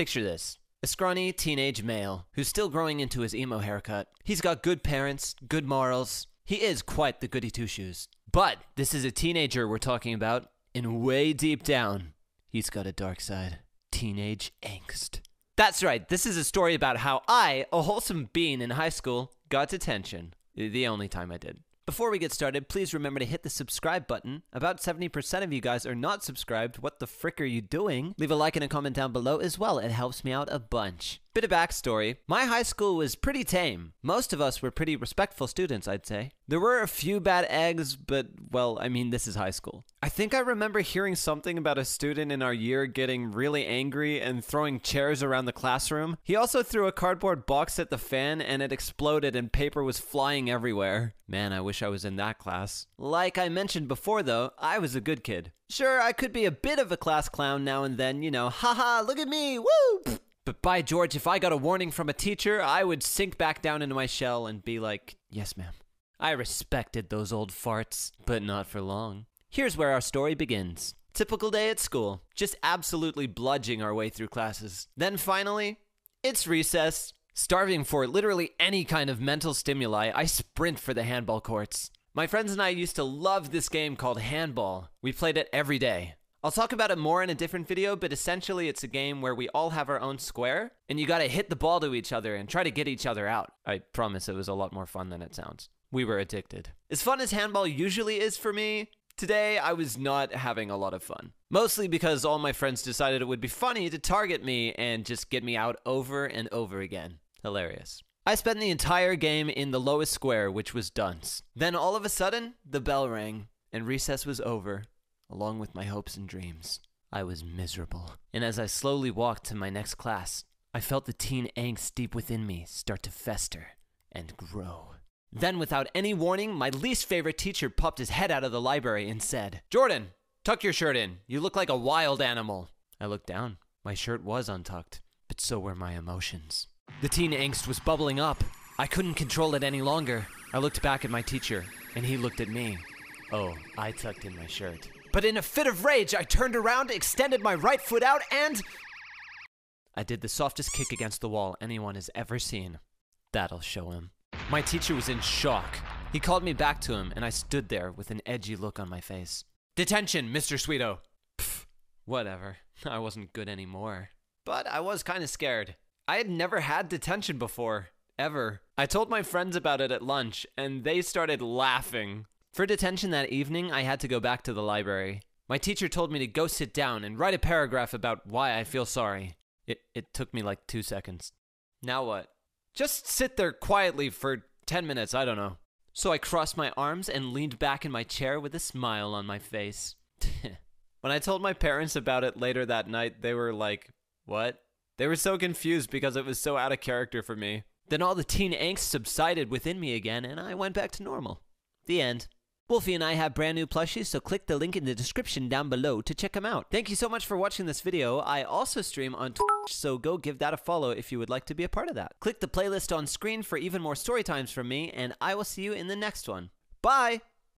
Picture this. A scrawny teenage male who's still growing into his emo haircut. He's got good parents, good morals. He is quite the goody two shoes. But this is a teenager we're talking about, and way deep down, he's got a dark side teenage angst. That's right, this is a story about how I, a wholesome being in high school, got detention. The only time I did. Before we get started, please remember to hit the subscribe button. About 70% of you guys are not subscribed. What the frick are you doing? Leave a like and a comment down below as well. It helps me out a bunch. Bit of backstory My high school was pretty tame. Most of us were pretty respectful students, I'd say. There were a few bad eggs, but, well, I mean, this is high school. I think I remember hearing something about a student in our year getting really angry and throwing chairs around the classroom. He also threw a cardboard box at the fan and it exploded and paper was flying everywhere. Man, I wish I was in that class. Like I mentioned before, though, I was a good kid. Sure, I could be a bit of a class clown now and then, you know, haha, look at me, woo! But by George, if I got a warning from a teacher, I would sink back down into my shell and be like, yes, ma'am. I respected those old farts, but not for long. Here's where our story begins. Typical day at school, just absolutely bludging our way through classes. Then finally, it's recess. Starving for literally any kind of mental stimuli, I sprint for the handball courts. My friends and I used to love this game called handball. We played it every day. I'll talk about it more in a different video, but essentially it's a game where we all have our own square, and you gotta hit the ball to each other and try to get each other out. I promise it was a lot more fun than it sounds. We were addicted. As fun as handball usually is for me, today I was not having a lot of fun. Mostly because all my friends decided it would be funny to target me and just get me out over and over again. Hilarious. I spent the entire game in the lowest square, which was dunce. Then all of a sudden, the bell rang, and recess was over along with my hopes and dreams. I was miserable. And as I slowly walked to my next class, I felt the teen angst deep within me start to fester and grow. Then, without any warning, my least favorite teacher popped his head out of the library and said, Jordan, tuck your shirt in. You look like a wild animal. I looked down. My shirt was untucked, but so were my emotions. The teen angst was bubbling up. I couldn't control it any longer. I looked back at my teacher, and he looked at me. Oh, I tucked in my shirt. But in a fit of rage, I turned around, extended my right foot out, and. I did the softest kick against the wall anyone has ever seen. That'll show him. My teacher was in shock. He called me back to him, and I stood there with an edgy look on my face. Detention, Mr. Sweeto. Pfft, whatever. I wasn't good anymore. But I was kind of scared. I had never had detention before. Ever. I told my friends about it at lunch, and they started laughing. For detention that evening, I had to go back to the library. My teacher told me to go sit down and write a paragraph about why I feel sorry. It, it took me like two seconds. Now what? Just sit there quietly for 10 minutes, I don't know. So I crossed my arms and leaned back in my chair with a smile on my face. when I told my parents about it later that night, they were like, What? They were so confused because it was so out of character for me. Then all the teen angst subsided within me again, and I went back to normal. The end. Wolfie and I have brand new plushies, so click the link in the description down below to check them out. Thank you so much for watching this video. I also stream on Twitch, so go give that a follow if you would like to be a part of that. Click the playlist on screen for even more story times from me, and I will see you in the next one. Bye!